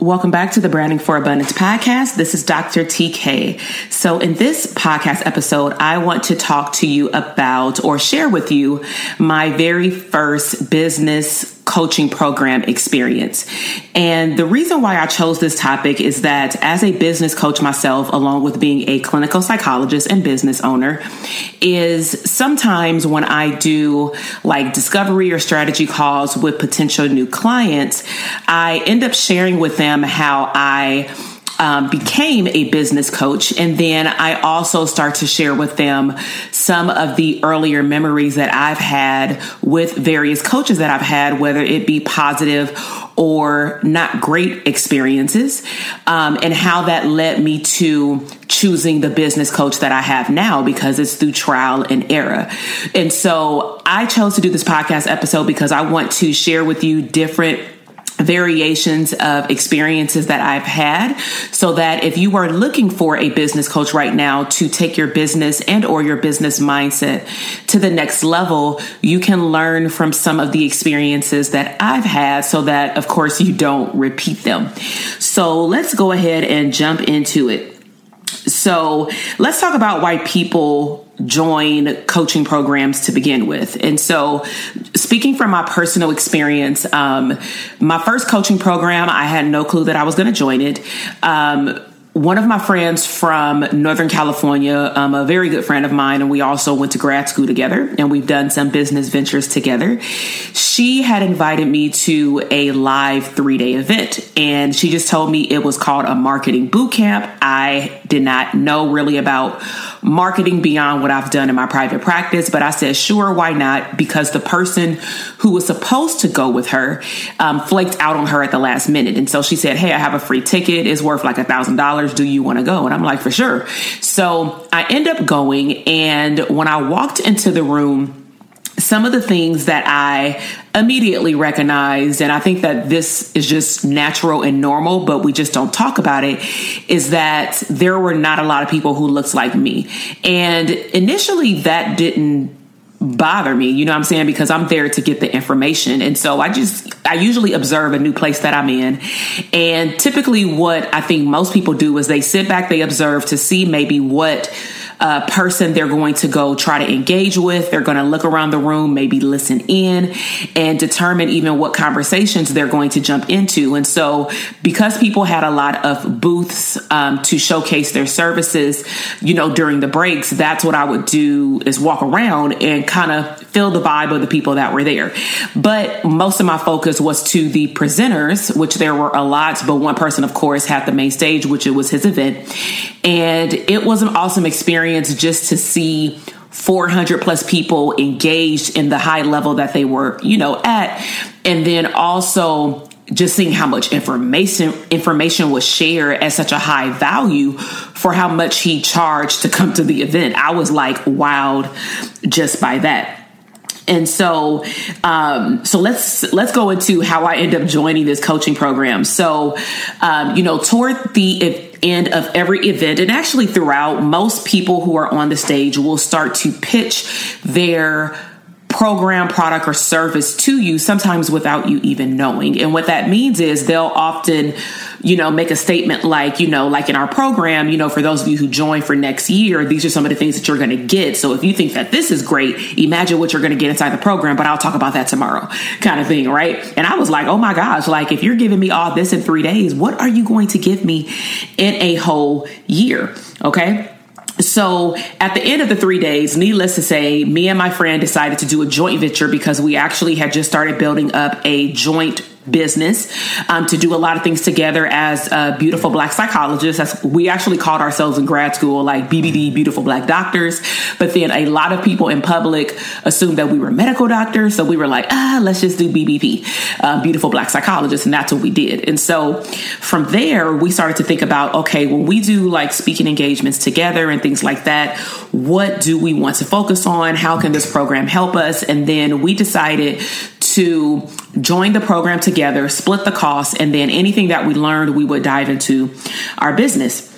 Welcome back to the Branding for Abundance podcast. This is Dr. TK. So, in this podcast episode, I want to talk to you about or share with you my very first business coaching program experience. And the reason why I chose this topic is that as a business coach myself, along with being a clinical psychologist and business owner, is sometimes when I do like discovery or strategy calls with potential new clients, I end up sharing with them how I um, became a business coach. And then I also start to share with them some of the earlier memories that I've had with various coaches that I've had, whether it be positive or not great experiences, um, and how that led me to choosing the business coach that I have now because it's through trial and error. And so I chose to do this podcast episode because I want to share with you different variations of experiences that I've had so that if you are looking for a business coach right now to take your business and or your business mindset to the next level, you can learn from some of the experiences that I've had so that of course you don't repeat them. So let's go ahead and jump into it. So let's talk about why people join coaching programs to begin with. And so, speaking from my personal experience, um, my first coaching program, I had no clue that I was going to join it. Um, one of my friends from Northern California, um, a very good friend of mine, and we also went to grad school together and we've done some business ventures together. She had invited me to a live three day event and she just told me it was called a marketing boot camp. I did not know really about marketing beyond what I've done in my private practice, but I said, sure, why not? Because the person who was supposed to go with her um, flaked out on her at the last minute. And so she said, hey, I have a free ticket. It's worth like a thousand dollars do you want to go? And I'm like, for sure. So I end up going. And when I walked into the room, some of the things that I immediately recognized, and I think that this is just natural and normal, but we just don't talk about it, is that there were not a lot of people who looked like me. And initially, that didn't bother me you know what i'm saying? Because i'm there to get the information. And so i just i usually observe a new place that i'm in. And typically what i think most people do is they sit back they observe to see maybe what uh, person they're going to go try to engage with. They're going to look around the room, maybe listen in, and determine even what conversations they're going to jump into. And so, because people had a lot of booths um, to showcase their services, you know, during the breaks, that's what I would do is walk around and kind of feel the vibe of the people that were there. But most of my focus was to the presenters, which there were a lot, but one person, of course, had the main stage, which it was his event. And it was an awesome experience just to see 400 plus people engaged in the high level that they were, you know, at. And then also just seeing how much information information was shared at such a high value for how much he charged to come to the event. I was like wowed just by that. And so, um, so let's let's go into how I end up joining this coaching program. So, um, you know, toward the end of every event, and actually throughout, most people who are on the stage will start to pitch their program, product, or service to you, sometimes without you even knowing. And what that means is they'll often, you know, make a statement like, you know, like in our program, you know, for those of you who join for next year, these are some of the things that you're going to get. So if you think that this is great, imagine what you're going to get inside the program, but I'll talk about that tomorrow, kind of thing, right? And I was like, oh my gosh, like if you're giving me all this in three days, what are you going to give me in a whole year? Okay. So at the end of the three days, needless to say, me and my friend decided to do a joint venture because we actually had just started building up a joint business um, to do a lot of things together as beautiful black psychologists. We actually called ourselves in grad school like BBD, beautiful black doctors. But then a lot of people in public assumed that we were medical doctors, so we were like, ah, let's just do BBP, uh, beautiful black psychologists, and that's what we did. And so from there, we started to think about okay, when we do like speaking engagements together and things like that, what do we want to focus on? How can this program help us? And then we decided to join the program together, split the cost, and then anything that we learned, we would dive into our business.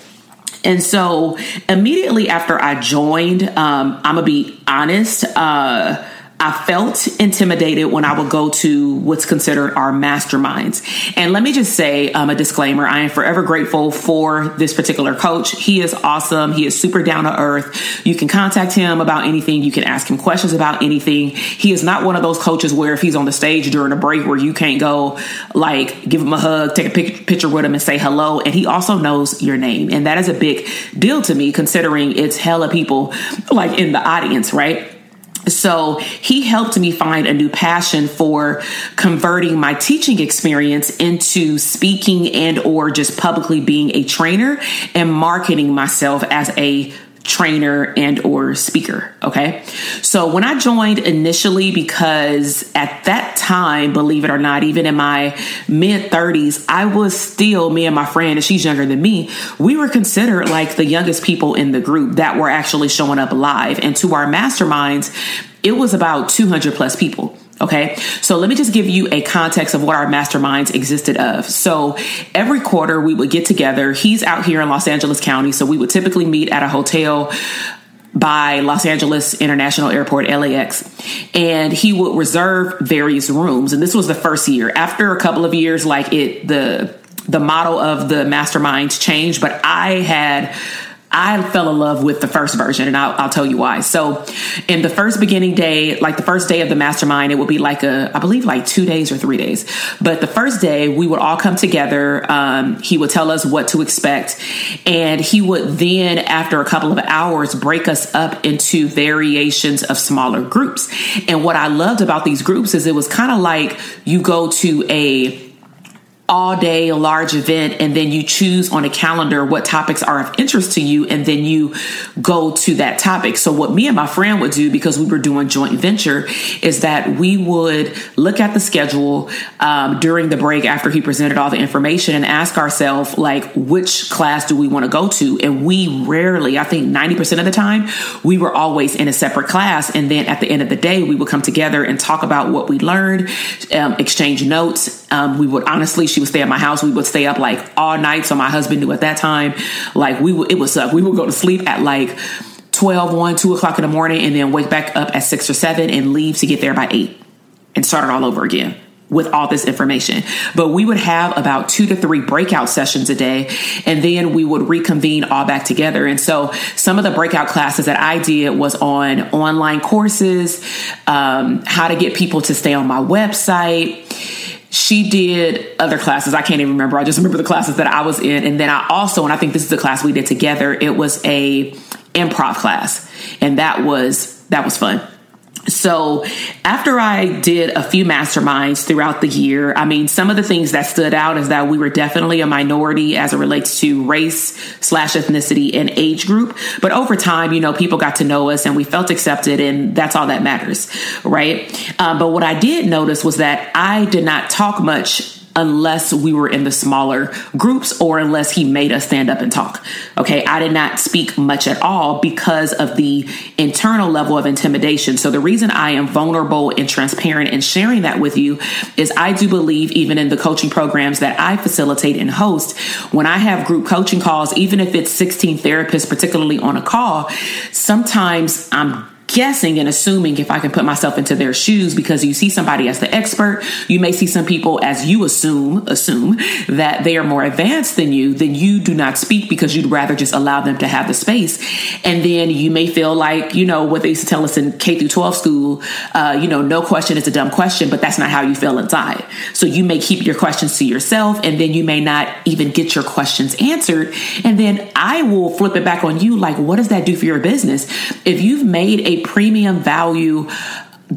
And so immediately after I joined, um, I'm gonna be honest. Uh, I felt intimidated when I would go to what's considered our masterminds. And let me just say um, a disclaimer I am forever grateful for this particular coach. He is awesome. He is super down to earth. You can contact him about anything, you can ask him questions about anything. He is not one of those coaches where if he's on the stage during a break where you can't go, like, give him a hug, take a picture with him, and say hello. And he also knows your name. And that is a big deal to me considering it's hella people like in the audience, right? So he helped me find a new passion for converting my teaching experience into speaking and or just publicly being a trainer and marketing myself as a trainer and or speaker okay? So when i joined initially because at that time believe it or not even in my mid 30s i was still me and my friend and she's younger than me we were considered like the youngest people in the group that were actually showing up live. And to our masterminds it was about 200 plus people Okay, so let me just give you a context of what our masterminds existed of. So every quarter we would get together. He's out here in Los Angeles County, so we would typically meet at a hotel by Los Angeles International Airport, LAX, and he would reserve various rooms. And this was the first year. After a couple of years, like it, the the model of the masterminds changed, but I had I fell in love with the first version, and I'll, I'll, tell you why. So, in the first beginning day, like the first day of the mastermind, it would be like a, I believe, like two days or three days. But the first day, we would all come together. Um, he would tell us what to expect, and he would then, after a couple of hours, break us up into variations of smaller groups. And what I loved about these groups is it was kind of like you go to a all day large event and then you choose on a calendar what topics are of interest to you and then you go to that topic. So what me and my friend would do because we were doing joint venture is that we would look at the schedule um, during the break after he presented all the information and ask ourselves like which class do we want to go to? And we rarely I think 90% of the time we were always in a separate class. And then at the end of the day we would come together and talk about what we learned um, exchange notes. Um, we would honestly she would stay at my house. We would stay up like all night. So my husband knew at that time, like we would, it would suck. We would go to sleep at like 12, 1, 2 o'clock in the morning and then wake back up at 6 or 7 and leave to get there by 8 and start it all over again. with all this information. But we would have about two to three breakout sessions a day, and then we would reconvene all back together. And so some of the breakout classes that I did was on online courses, um, how to get people to stay on my website. She did other classes. I can't even remember. I just remember the classes that I was in. And then I also, and I think this is the class we did together, it was a improv class. And that was that was fun. So, after I did a few masterminds throughout the year, I mean, some of the things that stood out is that we were definitely a minority as it relates to race slash ethnicity and age group. But over time, you know, people got to know us and we felt accepted, and that's all that matters, right? Um, but what I did notice was that I did not talk much unless we were in the smaller groups or unless he made us stand up and talk. Okay, I did not speak much at all because of the internal level of intimidation. So the reason I am vulnerable and transparent and sharing that with you is I do believe even in the coaching programs that I facilitate and host, when I have group coaching calls, even if it's 16 therapists particularly on a call, sometimes I'm guessing and assuming if I can put myself into their shoes because you see somebody as the expert, you may see some people as you assume assume that they are more advanced than you, then you do not speak because you'd rather just allow them to have the space. And then you may feel like, you know, what they used to tell us in K through 12 school, uh, you know, no question is a dumb question, but that's not how you feel inside. So you may keep your questions to yourself and then you may not even get your questions answered. And then I will flip it back on you like, what does that do for your business? If you've made a premium value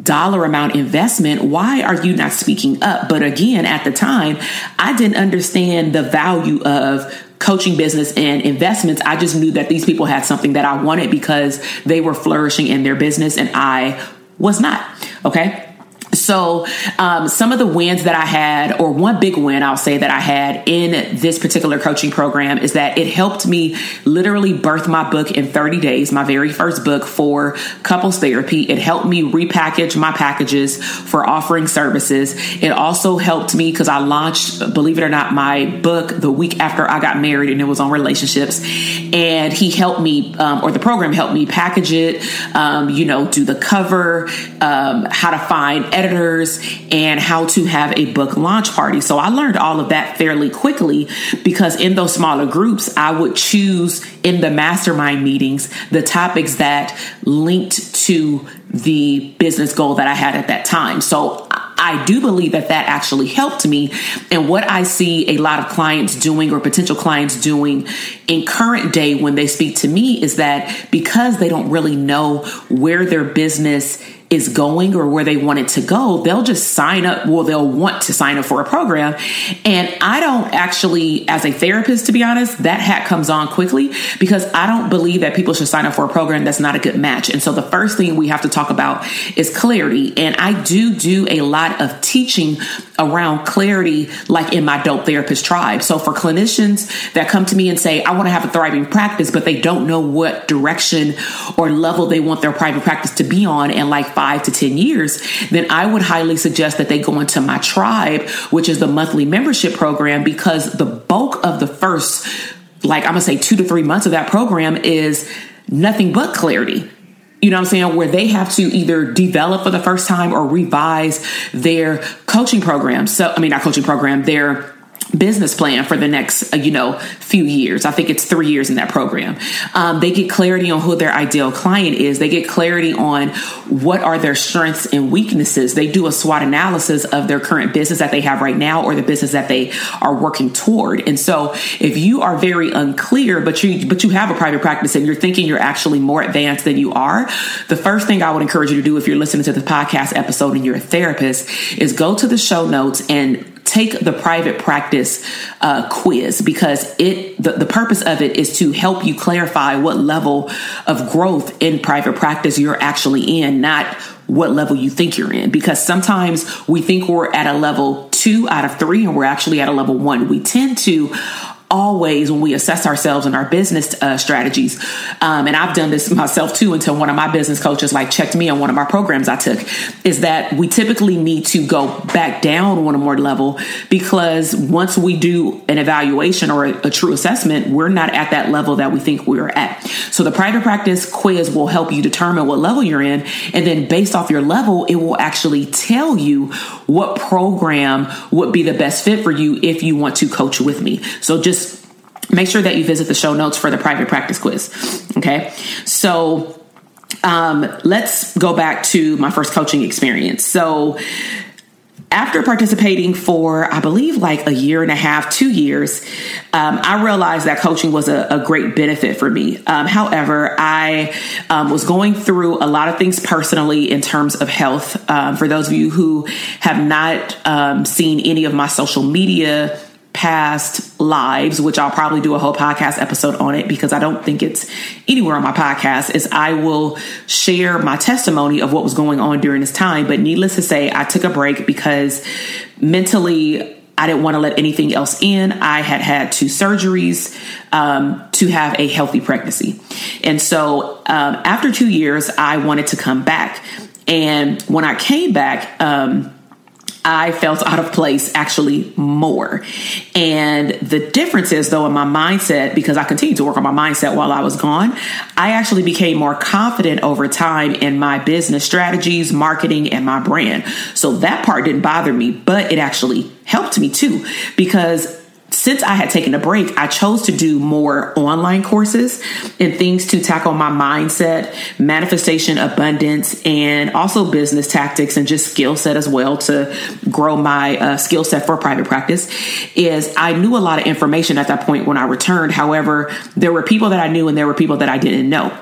dollar amount investment, why are you not speaking up? But again, at the time, I didn't understand the value of coaching business and investments. I just knew that these people had something that I wanted because they were flourishing in their business and I was not. Okay. So, um, some of the wins that I had, or one big win I'll say that I had in this particular coaching program, is that it helped me literally birth my book in 30 days, my very first book for couples therapy. It helped me repackage my packages for offering services. It also helped me because I launched, believe it or not, my book the week after I got married and it was on relationships. And he helped me, um, or the program helped me package it, um, you know, do the cover, um, how to find editors and how to have a book launch party. So I learned all of that fairly quickly because in those smaller groups, I would choose in the mastermind meetings the topics that linked to the business goal that I had at that time. So I do believe that that actually helped me. And what I see a lot of clients doing or potential clients doing in current day when they speak to me is that because they don't really know where their business is going or where they want it to go, they'll just sign up. Well, they'll want to sign up for a program. And I don't actually, as a therapist, to be honest, that hat comes on quickly because I don't believe that people should sign up for a program that's not a good match. And so the first thing we have to talk about is clarity. And I do do a lot of teaching around clarity, like in my dope therapist tribe. So for clinicians that come to me and say, I want to have a thriving practice, but they don't know what direction or level they want their private practice to be on and like five to 10 years, then I would highly suggest that they go into my tribe, which is the monthly membership program, because the bulk of the first, like I'm gonna say two to three months of that program is nothing but clarity you know what I'm saying, where they have to either develop for the first time or revise their coaching program. So, I mean, not coaching program, their business plan for the next uh, you know few years. I think it's three years in that program. Um, they get clarity on who their ideal client is. They get clarity on what are their strengths and weaknesses. They do a swot analysis of their current business that they have right now or the business that they are working toward. And so if you are very unclear but you but you have a private practice and you're thinking you're actually more advanced than you are the first thing i would encourage you to do if you're listening to the podcast episode and you're a therapist is go to the show notes and take the private practice uh, quiz because it the, the purpose of it is to help you clarify what level of growth in private practice you're actually in not what level you think you're in. Because sometimes we think we're at a level two out of three and we're actually at a level one. We tend to always when we assess ourselves and our business uh, strategies, um, and I've done this myself too until one of my business coaches like checked me on one of my programs I took, is that we typically need to go back down one more level because once we do an evaluation or a, a true assessment, we're not at that level that we think we're at. So the private practice quiz will help you determine what level you're in, and then based off your level, it will actually tell you what program would be the best fit for you if you want to coach with me. So just make sure that you visit the show notes for the private practice quiz. Okay. So um, let's go back to my first coaching experience. So after participating for, I believe, like a year and a half, two years, um, I realized that coaching was a, a great benefit for me. Um, however, I um, was going through a lot of things personally in terms of health. Um, for those of you who have not um, seen any of my social media, past lives, which I'll probably do a whole podcast episode on it because I don't think it's anywhere on my podcast, is I will share my testimony of what was going on during this time. But needless to say, I took a break because mentally, I didn't want to let anything else in. I had had two surgeries um, to have a healthy pregnancy. And so um, after two years, I wanted to come back. And when I came back, um, I felt out of place actually more. And the difference is, though, in my mindset, because I continued to work on my mindset while I was gone, I actually became more confident over time in my business strategies, marketing, and my brand. So that part didn't bother me, but it actually helped me too, because since I had taken a break, I chose to do more online courses and things to tackle my mindset, manifestation, abundance, and also business tactics and just skill set as well to grow my uh, skill set for private practice. Is I knew a lot of information at that point when I returned. However, there were people that I knew and there were people that I didn't know.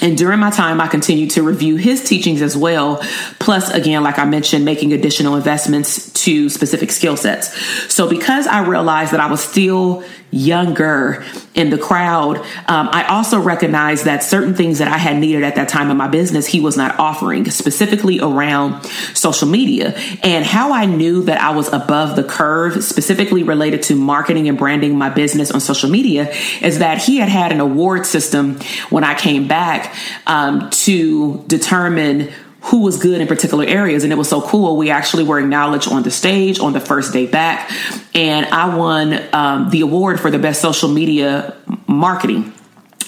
And during my time, I continued to review his teachings as well. Plus, again, like I mentioned, making additional investments to specific skill sets. So, because I realized that I was still younger in the crowd, um, I also recognized that certain things that I had needed at that time in my business, he was not offering, specifically around social media. And how I knew that I was above the curve, specifically related to marketing and branding my business on social media, is that he had had an award system when I came back um, to determine who was good in particular areas. And it was so cool. We actually were acknowledged on the stage on the first day back. And I won um, the award for the best social media marketing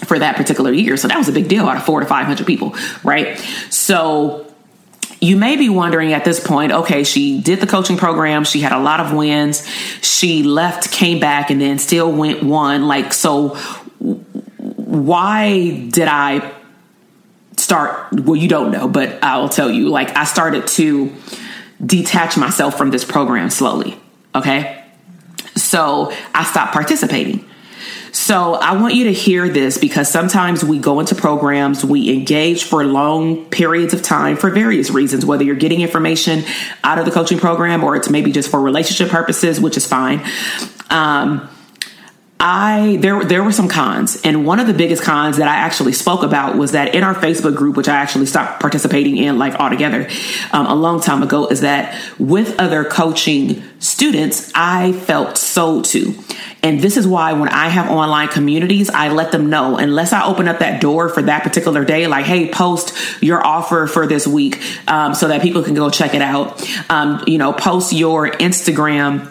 for that particular year. So that was a big deal out of four to 500 people, right? So you may be wondering at this point, okay, she did the coaching program, she had a lot of wins, she left, came back, and then still went one. Like, so why did I start well you don't know but i'll tell you like i started to detach myself from this program slowly okay so i stopped participating so I want you to hear this because sometimes we go into programs, we engage for long periods of time for various reasons, whether you're getting information out of the coaching program or it's maybe just for relationship purposes, which is fine. Um, I there there were some cons, and one of the biggest cons that I actually spoke about was that in our Facebook group, which I actually stopped participating in like altogether um, a long time ago, is that with other coaching students, I felt sold to. And this is why when I have online communities, I let them know, unless I open up that door for that particular day, like, hey, post your offer for this week um, so that people can go check it out. Um, you know, post your Instagram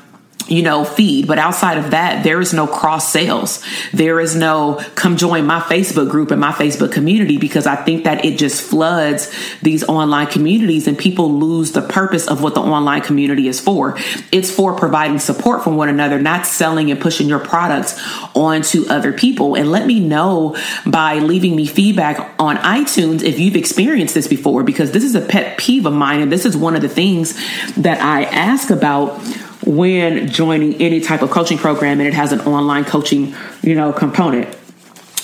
you know, feed. But outside of that, there is no cross sales. There is no come join my Facebook group and my Facebook community because I think that it just floods these online communities and people lose the purpose of what the online community is for. It's for providing support from one another, not selling and pushing your products onto other people. And let me know by leaving me feedback on iTunes if you've experienced this before, because this is a pet peeve of mine. And this is one of the things that I ask about when joining any type of coaching program and it has an online coaching, you know, component.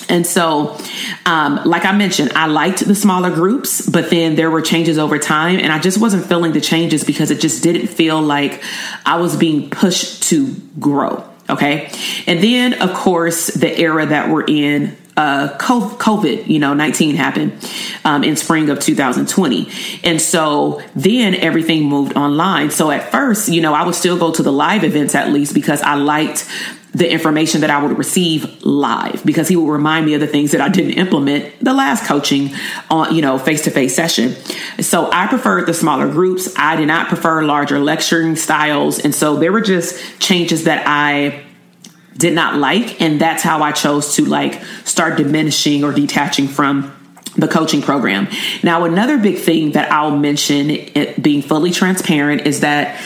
And so, um, like I mentioned, I liked the smaller groups, but then there were changes over time, and I just wasn't feeling the changes because it just didn't feel like I was being pushed to grow. Okay. And then, of course, the era that we're in uh, COVID, you know, 19 happened um, in spring of 2020. And so then everything moved online. So at first, you know, I would still go to the live events at least because I liked the information that I would receive live because he would remind me of the things that I didn't implement the last coaching on, you know, face to face session. So I preferred the smaller groups. I did not prefer larger lecturing styles. And so there were just changes that I did not like. And that's how I chose to like start diminishing or detaching from the coaching program. Now, another big thing that I'll mention, it being fully transparent, is that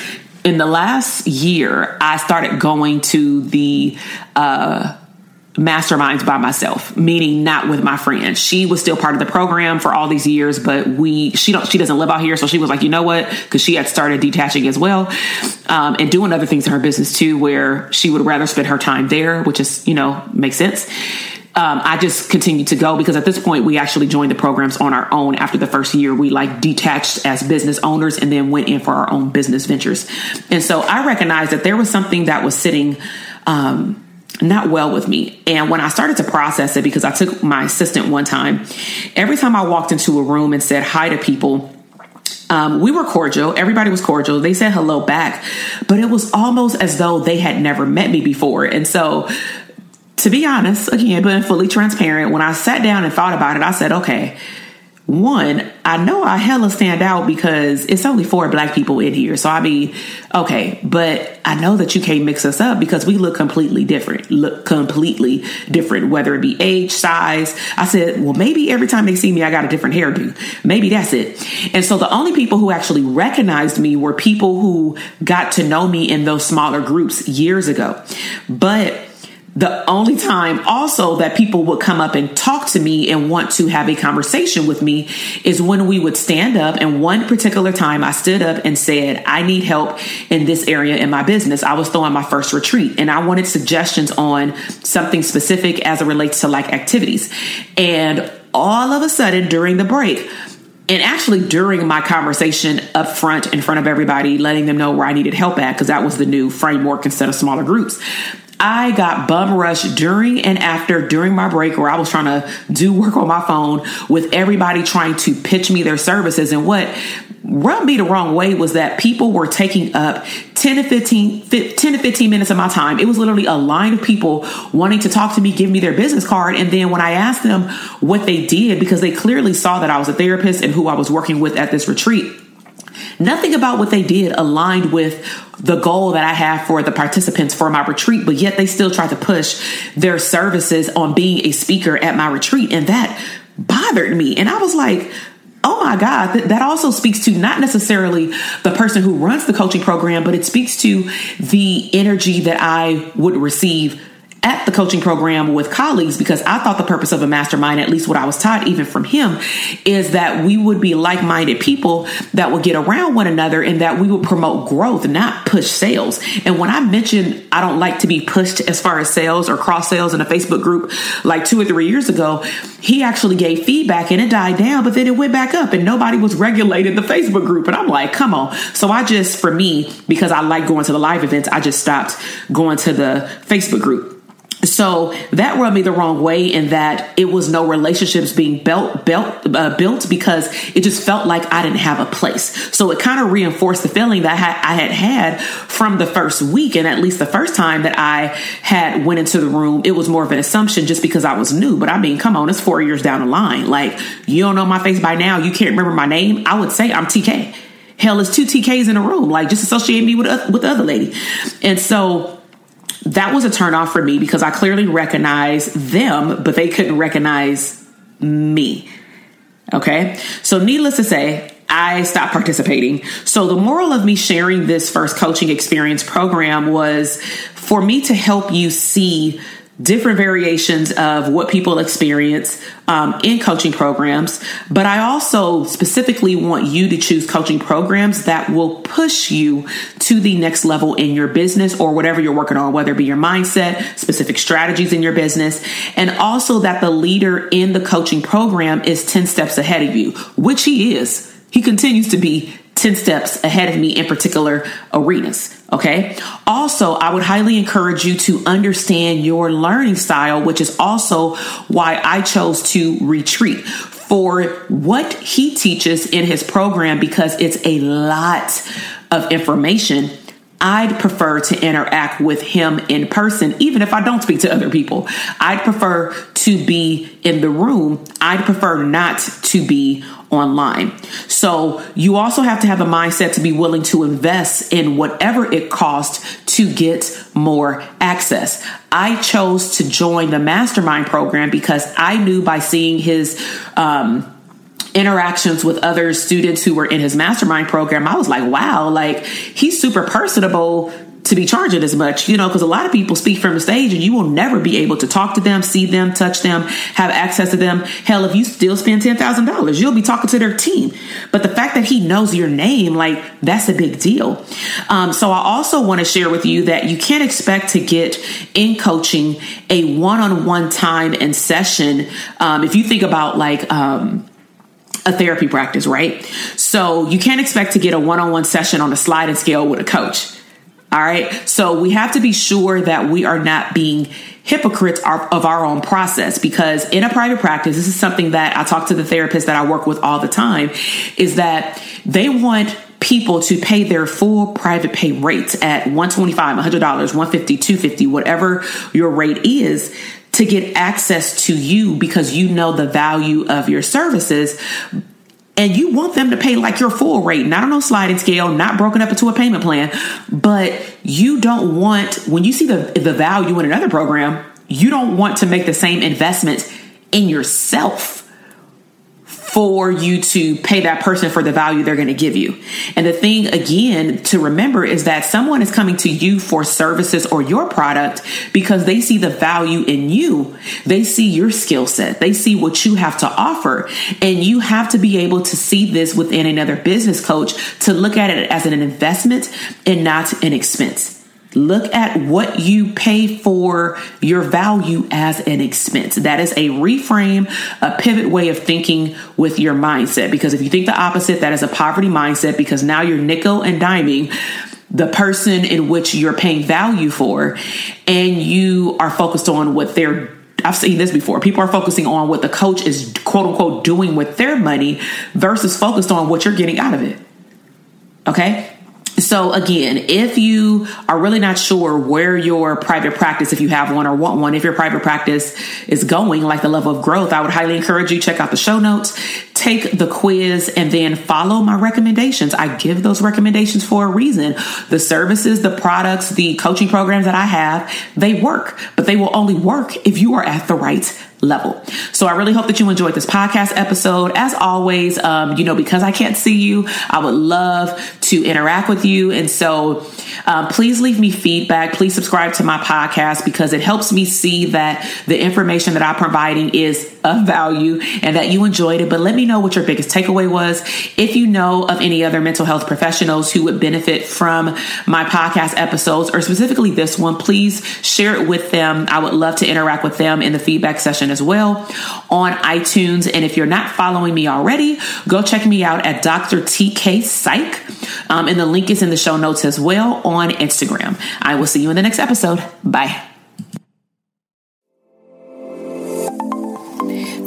in the last year, I started going to the uh, masterminds by myself, meaning not with my friends She was still part of the program for all these years, but we she don't she doesn't live out here, so she was like, you know what? Because she had started detaching as well um, and doing other things in her business too, where she would rather spend her time there, which is you know makes sense um, I just continued to go because at this point we actually joined the programs on our own. After the first year, we like detached as business owners and then went in for our own business ventures. And so I recognized that there was something that was sitting. Um, not well with me. And when I started to process it, because I took my assistant one time, every time I walked into a room and said hi to people, um, we were cordial. Everybody was cordial. They said hello back, but it was almost as though they had never met me before. And so to be honest, again, being fully transparent, when I sat down and thought about it, I said, okay, one, I know I hella stand out because it's only four black people in here. So I be okay, but I know that you can't mix us up because we look completely different. Look completely different, whether it be age, size. I said, well, maybe every time they see me, I got a different hairdo. Maybe that's it. And so the only people who actually recognized me were people who got to know me in those smaller groups years ago. But the only time also that people would come up and talk to me and want to have a conversation with me is when we would stand up. And one particular time I stood up and said, I need help in this area in my business. I was throwing my first retreat and I wanted suggestions on something specific as it relates to like activities. And all of a sudden during the break, and actually during my conversation up front in front of everybody letting them know where i needed help at because that was the new framework instead of smaller groups I got bum rushed during and after during my break where I was trying to do work on my phone with everybody trying to pitch me their services. And what rubbed me the wrong way was that people were taking up 10 to 15 10 to 15 minutes of my time. It was literally a line of people wanting to talk to me, give me their business card. And then when I asked them what they did, because they clearly saw that I was a therapist and who I was working with at this retreat, Nothing about what they did aligned with the goal that I have for the participants for my retreat, but yet they still tried to push their services on being a speaker at my retreat. And that bothered me. And I was like, Oh my God, that also speaks to not necessarily the person who runs the coaching program, but it speaks to the energy that I would receive at the coaching program with colleagues because I thought the purpose of a mastermind, at least what I was taught even from him, is that we would be like minded people that would get around one another and that we would promote growth, not push sales. And when I mentioned I don't like to be pushed as far as sales or cross sales in a Facebook group like two or three years ago, he actually gave feedback and it died down, but then it went back up and nobody was regulating the Facebook group. And I'm like, come on. So I just, for me, because I like going to the live events, I just stopped going to the Facebook group. So that rubbed me the wrong way in that it was no relationships being built, built, uh, built because it just felt like I didn't have a place. So it kind of reinforced the feeling that I had had from the first week. And at least the first time that I had went into the room, it was more of an assumption just because I was new. But I mean, come on, it's four years down the line. Like you don't know my face by now. You can't remember my name. I would say I'm TK. Hell, it's two TKs in a room. Like just associate me with, with the other lady. And so that was a turnoff for me because I clearly recognized them, but they couldn't recognize me. Okay. So, needless to say, I stopped participating. So, the moral of me sharing this first coaching experience program was for me to help you see different variations of what people experience um, in coaching programs. But I also specifically want you to choose coaching programs that will push you to the next level in your business or whatever you're working on, whether it be your mindset, specific strategies in your business, and also that the leader in the coaching program is 10 steps ahead of you, which he is. He continues to be 10 steps ahead of me in particular arenas. Okay. Also, I would highly encourage you to understand your learning style, which is also why I chose to retreat for what he teaches in his program because it's a lot of information I'd prefer to interact with him in person, even if I don't speak to other people. I'd prefer to be in the room. I'd prefer not to be online. So you also have to have a mindset to be willing to invest in whatever it costs to get more access. I chose to join the mastermind program because I knew by seeing his, um, interactions with other students who were in his mastermind program, I was like, wow, like he's super personable to be charging as much, you know, because a lot of people speak from the stage and you will never be able to talk to them, see them, touch them, have access to them. Hell, if you still spend $10,000, you'll be talking to their team. But the fact that he knows your name, like, that's a big deal. Um, so I also want to share with you that you can't expect to get in coaching a one on one time and session. Um, if you think about like, um, a therapy practice, right? So you can't expect to get a one on one session on a sliding scale with a coach. All right. So we have to be sure that we are not being hypocrites of our own process because in a private practice, this is something that I talk to the therapists that I work with all the time is that they want people to pay their full private pay rates at 125 $100 150 250 whatever your rate is to get access to you because you know the value of your services. And you want them to pay like your full rate, not on a sliding scale, not broken up into a payment plan, but you don't want when you see the the value in another program, you don't want to make the same investment in yourself for you to pay that person for the value they're going to give you. And the thing again to remember is that someone is coming to you for services or your product because they see the value in you. They see your skill set. They see what you have to offer. And you have to be able to see this within another business coach to look at it as an investment and not an expense. Look at what you pay for your value as an expense. That is a reframe, a pivot way of thinking with your mindset. Because if you think the opposite, that is a poverty mindset because now you're nickel and diming the person in which you're paying value for and you are focused on what they're I've seen this before. People are focusing on what the coach is quote unquote doing with their money versus focused on what you're getting out of it. Okay? So again, if you are really not sure where your private practice, if you have one or want one, if your private practice is going, like the level of growth, I would highly encourage you check out the show notes, take the quiz, and then follow my recommendations. I give those recommendations for a reason. The services, the products, the coaching programs that I have, they work, but they will only work if you are at the right level. So I really hope that you enjoyed this podcast episode. As always, um, you know, because I can't see you, I would love to interact with you. And so um, please leave me feedback. Please subscribe to my podcast because it helps me see that the information that I'm providing is of value and that you enjoyed it. But let me know what your biggest takeaway was. If you know of any other mental health professionals who would benefit from my podcast episodes or specifically this one, please share it with them. I would love to interact with them in the feedback session as well on iTunes. And if you're not following me already, go check me out at Dr. TK Psych. Um, and the link is in the show notes as well on Instagram. I will see you in the next episode. Bye.